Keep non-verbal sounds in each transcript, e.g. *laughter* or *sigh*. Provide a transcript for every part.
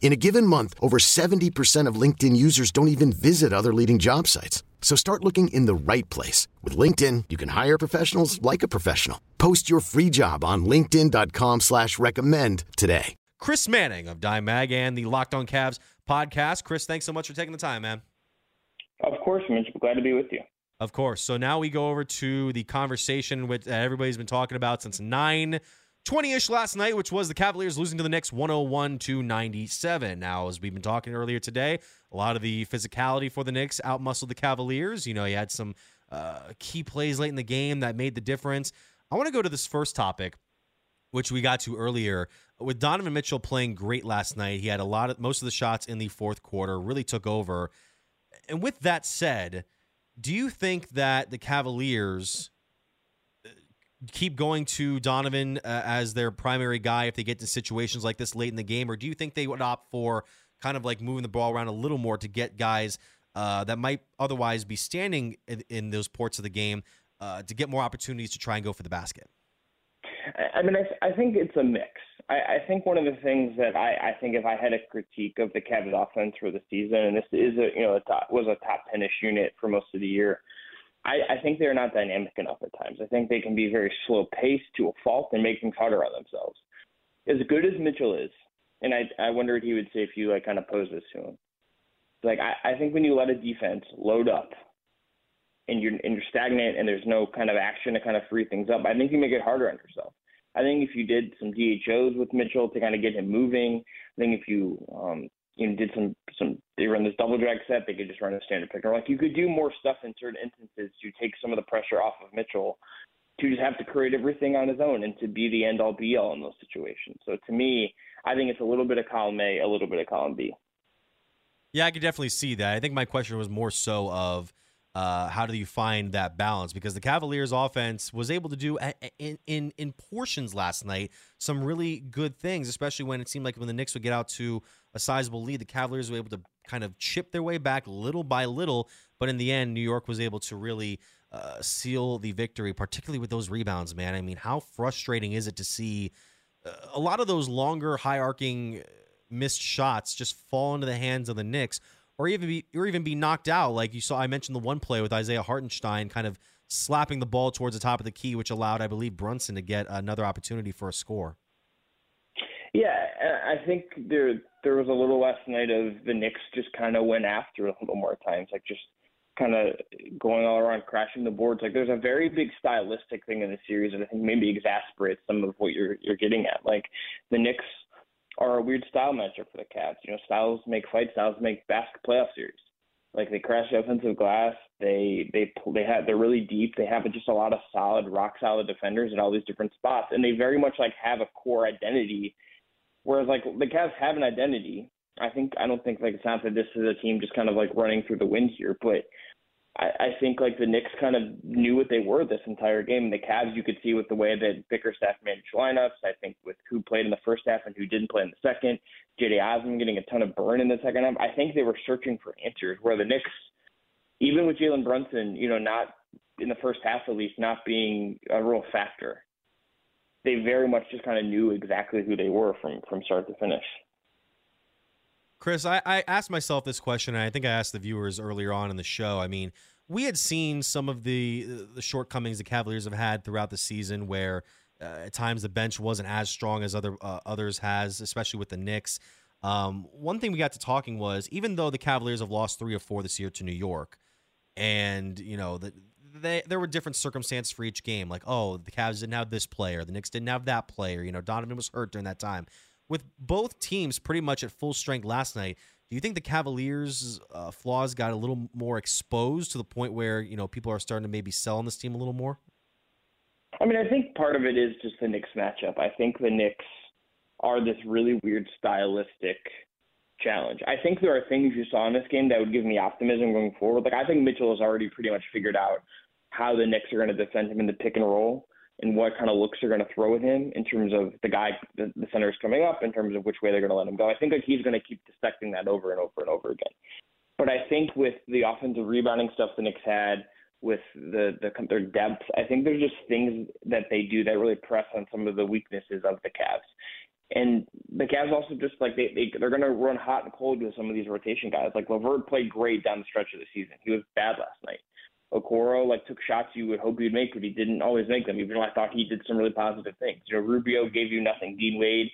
In a given month, over 70% of LinkedIn users don't even visit other leading job sites. So start looking in the right place. With LinkedIn, you can hire professionals like a professional. Post your free job on linkedin.com slash recommend today. Chris Manning of Dime Mag and the Locked On Cavs podcast. Chris, thanks so much for taking the time, man. Of course, Mitch. Glad to be with you. Of course. So now we go over to the conversation with, that everybody's been talking about since 9 20 ish last night, which was the Cavaliers losing to the Knicks 101 to 97. Now, as we've been talking earlier today, a lot of the physicality for the Knicks outmuscled the Cavaliers. You know, he had some uh, key plays late in the game that made the difference. I want to go to this first topic, which we got to earlier. With Donovan Mitchell playing great last night, he had a lot of most of the shots in the fourth quarter, really took over. And with that said, do you think that the Cavaliers keep going to Donovan uh, as their primary guy if they get to situations like this late in the game, or do you think they would opt for kind of like moving the ball around a little more to get guys uh, that might otherwise be standing in, in those ports of the game uh, to get more opportunities to try and go for the basket? I mean, I, I think it's a mix. I, I think one of the things that I, I think if I had a critique of the Cavs offense for the season, and this is a you know top, was a top ten-ish unit for most of the year, I, I think they're not dynamic enough at times. I think they can be very slow paced to a fault and make things harder on themselves. As good as Mitchell is, and I I wonder what he would say if you like kind of pose this to him. Like I, I think when you let a defense load up and you're and you're stagnant and there's no kind of action to kind of free things up, I think you make it harder on yourself. I think if you did some DHOs with Mitchell to kind of get him moving, I think if you um, you know did some some they run this double drag set, they could just run a standard pick. Or like you could do more stuff in certain instances to take some of the pressure off of Mitchell to just have to create everything on his own and to be the end all be all in those situations. So to me, I think it's a little bit of column A, a little bit of column B. Yeah, I could definitely see that. I think my question was more so of uh, how do you find that balance? Because the Cavaliers' offense was able to do in, in in portions last night some really good things, especially when it seemed like when the Knicks would get out to a sizable lead, the Cavaliers were able to kind of chip their way back little by little. But in the end, New York was able to really uh, seal the victory, particularly with those rebounds. Man, I mean, how frustrating is it to see uh, a lot of those longer, high arcing missed shots just fall into the hands of the Knicks? Or even be or even be knocked out. Like you saw, I mentioned the one play with Isaiah Hartenstein kind of slapping the ball towards the top of the key, which allowed, I believe, Brunson to get another opportunity for a score. Yeah, I think there there was a little last night of the Knicks just kind of went after a little more times, like just kind of going all around crashing the boards. Like there's a very big stylistic thing in the series that I think maybe exasperates some of what you're you're getting at. Like the Knicks are a weird style matchup for the Cavs. You know, styles make fight styles make basket playoff series. Like they crash the offensive glass. They they they have they're really deep. They have just a lot of solid, rock solid defenders at all these different spots, and they very much like have a core identity. Whereas like the Cavs have an identity. I think I don't think like it's not that this is a team just kind of like running through the wind here, but I, I think like the Knicks kind of knew what they were this entire game. And The Cavs, you could see with the way that Bickerstaff managed lineups. I think with who played in the first half and who didn't play in the second. Cedi Osman getting a ton of burn in the second half. I think they were searching for answers. Where the Knicks, even with Jalen Brunson, you know, not in the first half at least, not being a real factor, they very much just kind of knew exactly who they were from from start to finish. Chris, I, I asked myself this question, and I think I asked the viewers earlier on in the show. I mean, we had seen some of the the shortcomings the Cavaliers have had throughout the season, where uh, at times the bench wasn't as strong as other uh, others has, especially with the Knicks. Um, one thing we got to talking was even though the Cavaliers have lost three or four this year to New York, and you know that they, there were different circumstances for each game. Like, oh, the Cavs didn't have this player, the Knicks didn't have that player. You know, Donovan was hurt during that time. With both teams pretty much at full strength last night, do you think the Cavaliers' uh, flaws got a little more exposed to the point where you know people are starting to maybe sell on this team a little more? I mean, I think part of it is just the Knicks matchup. I think the Knicks are this really weird stylistic challenge. I think there are things you saw in this game that would give me optimism going forward. Like I think Mitchell has already pretty much figured out how the Knicks are going to defend him in the pick and roll and what kind of looks they're going to throw at him in terms of the guy, the, the center is coming up, in terms of which way they're going to let him go. I think like he's going to keep dissecting that over and over and over again. But I think with the offensive rebounding stuff the Knicks had, with the, the their depth, I think there's just things that they do that really press on some of the weaknesses of the Cavs. And the Cavs also just like they, they they're gonna run hot and cold with some of these rotation guys. Like LeVert played great down the stretch of the season. He was bad last night. Okoro like took shots you would hope he'd make, but he didn't always make them. Even though I thought he did some really positive things. You know, Rubio gave you nothing. Dean Wade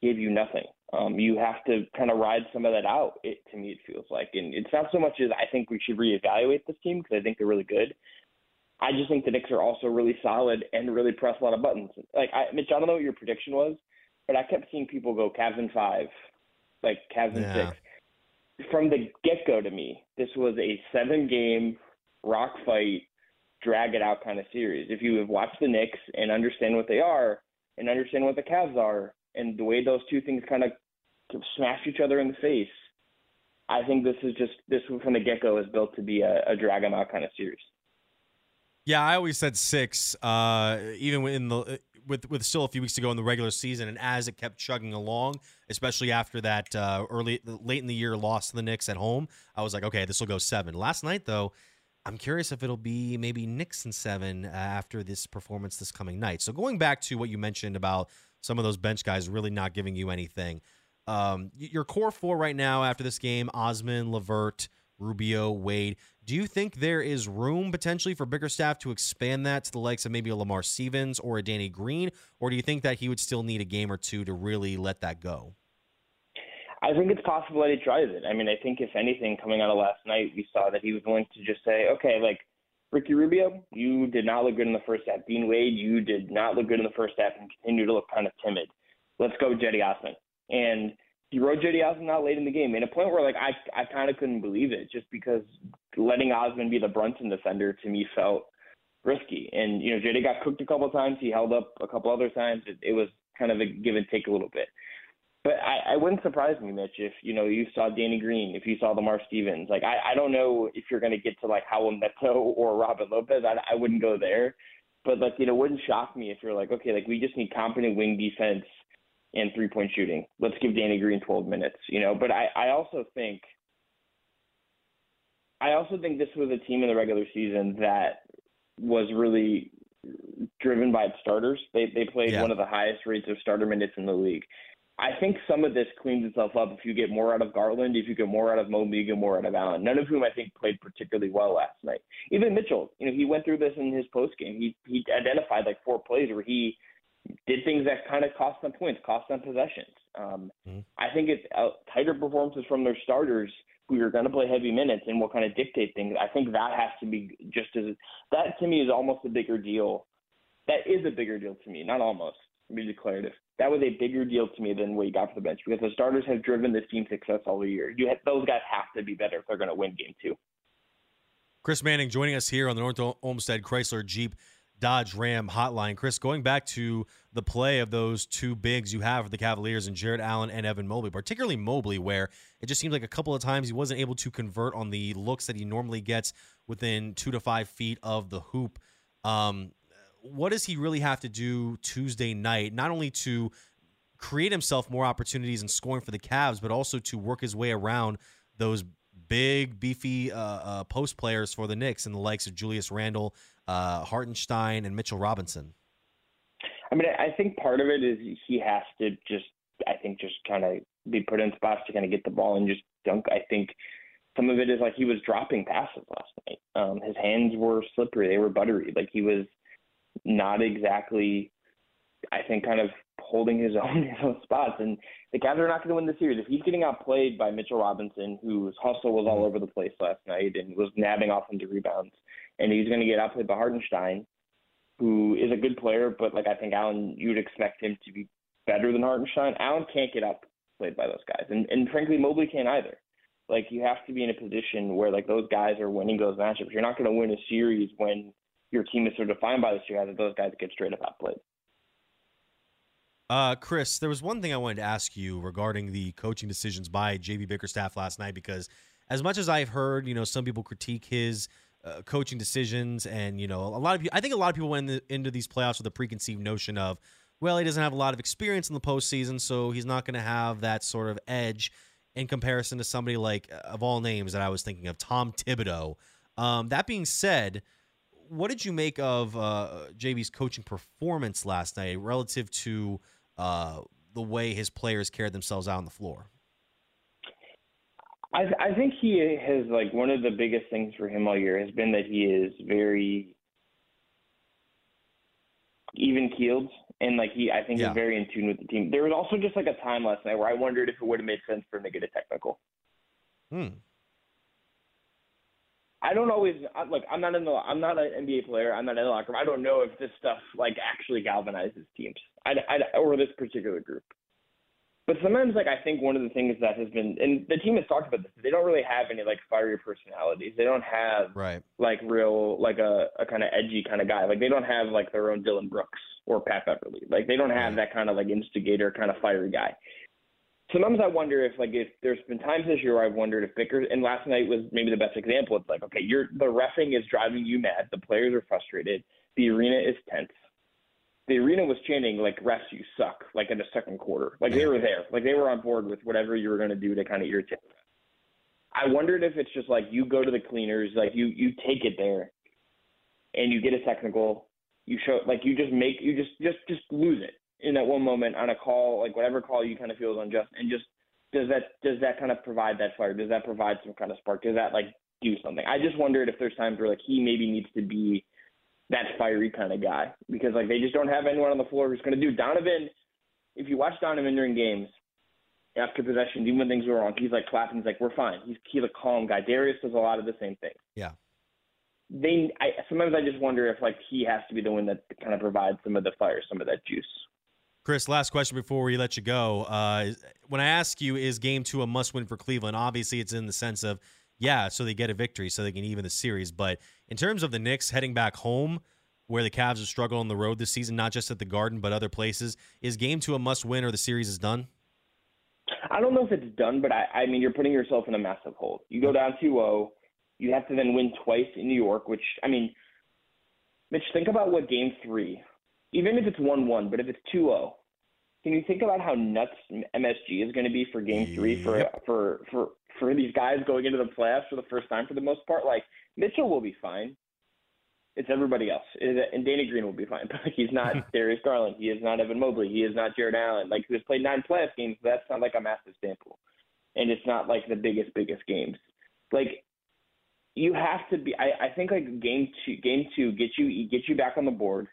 gave you nothing. Um, you have to kind of ride some of that out. It to me it feels like, and it's not so much as I think we should reevaluate this team because I think they're really good. I just think the Knicks are also really solid and really press a lot of buttons. Like I, Mitch, I don't know what your prediction was, but I kept seeing people go Cavs in five, like Cavs in Yeah. six. From the get go, to me, this was a seven game rock fight, drag it out kind of series. If you have watched the Knicks and understand what they are and understand what the Cavs are and the way those two things kind of smash each other in the face, I think this is just this from the get go is built to be a, a drag 'em out kind of series. Yeah, I always said six, uh, even in the with with still a few weeks to go in the regular season, and as it kept chugging along, especially after that uh, early late in the year loss to the Knicks at home, I was like, okay, this will go seven. Last night though, I'm curious if it'll be maybe and seven uh, after this performance this coming night. So going back to what you mentioned about some of those bench guys really not giving you anything, um, your core four right now after this game: Osman, LeVert, Rubio, Wade. Do you think there is room potentially for Bickerstaff to expand that to the likes of maybe a Lamar Stevens or a Danny Green, or do you think that he would still need a game or two to really let that go? I think it's possible that he tries it. I mean, I think if anything, coming out of last night, we saw that he was willing to just say, okay, like Ricky Rubio, you did not look good in the first half. Dean Wade, you did not look good in the first half and continue to look kind of timid. Let's go, Cedi Osman. And he rode Cedi Osman out late in the game, in a point where like I I kind of couldn't believe it, just because letting Osman be the Brunson defender to me felt risky. And you know, Cedi got cooked a couple times. He held up a couple other times. It, it was kind of a give and take a little bit. But I, I wouldn't surprise me, Mitch, if you know you saw Danny Green, if you saw Lamar Stevens. Like I, I don't know if you're going to get to like Raul Neto or Robin Lopez. I, I wouldn't go there, but like you know, it wouldn't shock me if you're like, okay, like we just need competent wing defense and three point shooting. Let's give Danny Green 12 minutes, you know. But I, I also think, I also think this was a team in the regular season that was really driven by its starters. They they played Yeah. one of the highest rates of starter minutes in the league. I think some of this cleans itself up if you get more out of Garland, if you get more out of Mobley, you get more out of Allen. None of whom I think played particularly well last night. Even Mitchell, you know, he went through this in his post game. He he identified like four plays where he did things that kind of cost them points, cost them possessions. Um, Mhm. I think it's uh, tighter performances from their starters who are going to play heavy minutes and will kind of dictate things. I think that has to be just as that to me is almost a bigger deal. That is a bigger deal to me, not almost. To be declarative, that was a bigger deal to me than what you got for the bench because the starters have driven this team's success all year. You have, those guys have to be better if they're going to win game two. Chris Manning joining us here on the North Olmsted Chrysler Jeep Dodge Ram hotline. Chris, going back to the play of those two bigs you have for the Cavaliers and Jarrett Allen and Evan Mobley, particularly Mobley, where it just seems like a couple of times he wasn't able to convert on the looks that he normally gets within two to five feet of the hoop. Um, what does he really have to do Tuesday night, not only to create himself more opportunities and scoring for the Cavs, but also to work his way around those big, beefy uh, uh, post players for the Knicks and the likes of Julius Randle, uh, Hartenstein, and Mitchell Robinson. I mean, I think part of it is he has to just, I think, just kind of be put in spots to kind of get the ball and just dunk. I think some of it is like he was dropping passes last night. Um, his hands were slippery; they were buttery. Like he was not exactly, I think, kind of holding his *laughs* own in those spots. And the Cavs are not going to win the series if he's getting outplayed by Mitchell Robinson, whose hustle was all mm-hmm. over the place last night and was nabbing offensive rebounds, and he's going to get outplayed by Hartenstein who is a good player, but like I think Allen, you'd expect him to be better than Hartenstein. Allen can't get outplayed by those guys, and and frankly, Mobley can't either. Like you have to be in a position where like those guys are winning those matchups. You're not going to win a series when your team is so defined by two guys that those guys get straight up outplayed. Uh, Chris, there was one thing I wanted to ask you regarding the coaching decisions by JB Bickerstaff last night because as much as I've heard, you know, some people critique his uh, coaching decisions, and you know, a lot of people, I think a lot of people went in the, into these playoffs with a preconceived notion of, well, he doesn't have a lot of experience in the postseason, so he's not going to have that sort of edge in comparison to somebody like, uh, of all names that I was thinking of, Tom Thibodeau. Um, that being said, what did you make of uh, JB's coaching performance last night relative to uh, the way his players carried themselves out on the floor? I, I think he has like one of the biggest things for him all year has been that he is very even keeled and like he I think yeah. is very in tune with the team. There was also just like a time last night where I wondered if it would have made sense for him to get a technical. Hmm. I don't always look. I'm not in the. I'm not an NBA player. I'm not in the locker room. I don't know if this stuff like actually galvanizes teams. I, I, or this particular group. But sometimes, like I think one of the things that has been, and the team has talked about this. They don't really have any like fiery personalities. They don't have right like real like a, a kind of edgy kind of guy. Like they don't have like their own Dillon Brooks or Pat Beverley. Like they don't have that kind of like instigator kind of fiery guy. Sometimes I wonder if like if there's been times this year where I've wondered if Vickers and last night was maybe the best example. It's like okay, you're the refing is driving you mad. The players are frustrated. The arena is tense the arena was chanting like refs you suck like in the second quarter like they were there like they were on board with whatever you were going to do to kind of irritate them i wondered if it's just like you go to the cleaners like you you take it there and you get a technical you show like you just make you just just just lose it in that one moment on a call like whatever call you kind of feel is unjust and just does that does that kind of provide that fire does that provide some kind of spark does that like do something i just wondered if there's times where like he maybe needs to be that fiery kind of guy because like they just don't have anyone on the floor who's going to do Donovan. If you watch Donovan during games after possession, even when things go wrong, he's like clapping. He's like, "We're fine." He's he's a calm guy. Darius does a lot of the same thing. Yeah. They, I sometimes I just wonder if like he has to be the one that kind of provides some of the fire, some of that juice. Chris, last question before we let you go. Uh, when I ask you, is Game Two a must-win for Cleveland? Obviously, it's in the sense of yeah, so they get a victory, so they can even the series. But in terms of the Knicks heading back home, where the Cavs have struggled on the road this season, not just at the Garden but other places, is Game Two a must-win, or the series is done? I don't know if it's done, but I, I mean, you're putting yourself in a massive hole. You go down 2-0, you have to then win twice in New York, which I mean, Mitch, think about what Game Three, even if it's one-one, but if it's 2-0, can you think about how nuts MSG is going to be for Game Three for for for for these guys going into the playoffs for the first time for the most part. Like Mitchell will be fine. It's everybody else, and Danny Green will be fine. *laughs* But he's not *laughs* Darius Garland. He is not Evan Mobley. He is not Jarrett Allen. Like he's played nine playoff games. But that's not like a massive sample, and it's not like the biggest biggest games. Like you have to be. I, I think like game two, game two get you get you back on the board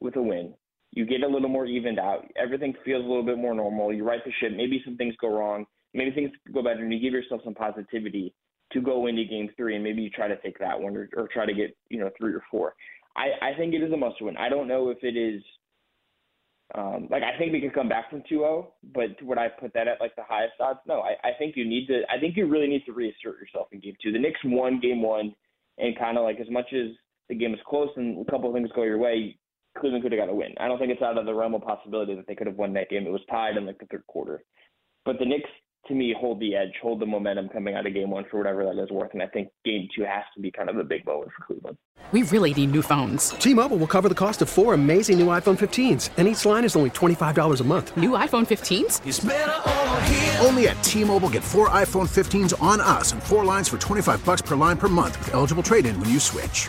with a win. You get a little more evened out. Everything feels a little bit more normal. You right the ship. Maybe some things go wrong maybe things go better and you give yourself some positivity to go into game three and maybe you try to take that one or, or try to get, you know, three or four. I, I think it is a must win. I don't know if it is um, like I think we can come back from 2-0, but would I put that at like the highest odds? No, I, I think you need to. I think you really need to reassert yourself in game two. The Knicks won game one, and kind of like as much as the game is close and a couple of things go your way, Cleveland could have got a win. I don't think it's out of the realm of possibility that they could have won that game. It was tied in like the third quarter, but the Knicks to me hold the edge, hold the momentum coming out of game one for whatever that is worth. And I think game two has to be kind of a big moment for Cleveland. We really need new phones. T Mobile will cover the cost of four amazing new iPhone 15s, and each line is only $25 a month. New iPhone 15s? Only at T Mobile get four iPhone 15s on us and four lines for 25 bucks per line per month with eligible trade in when you switch.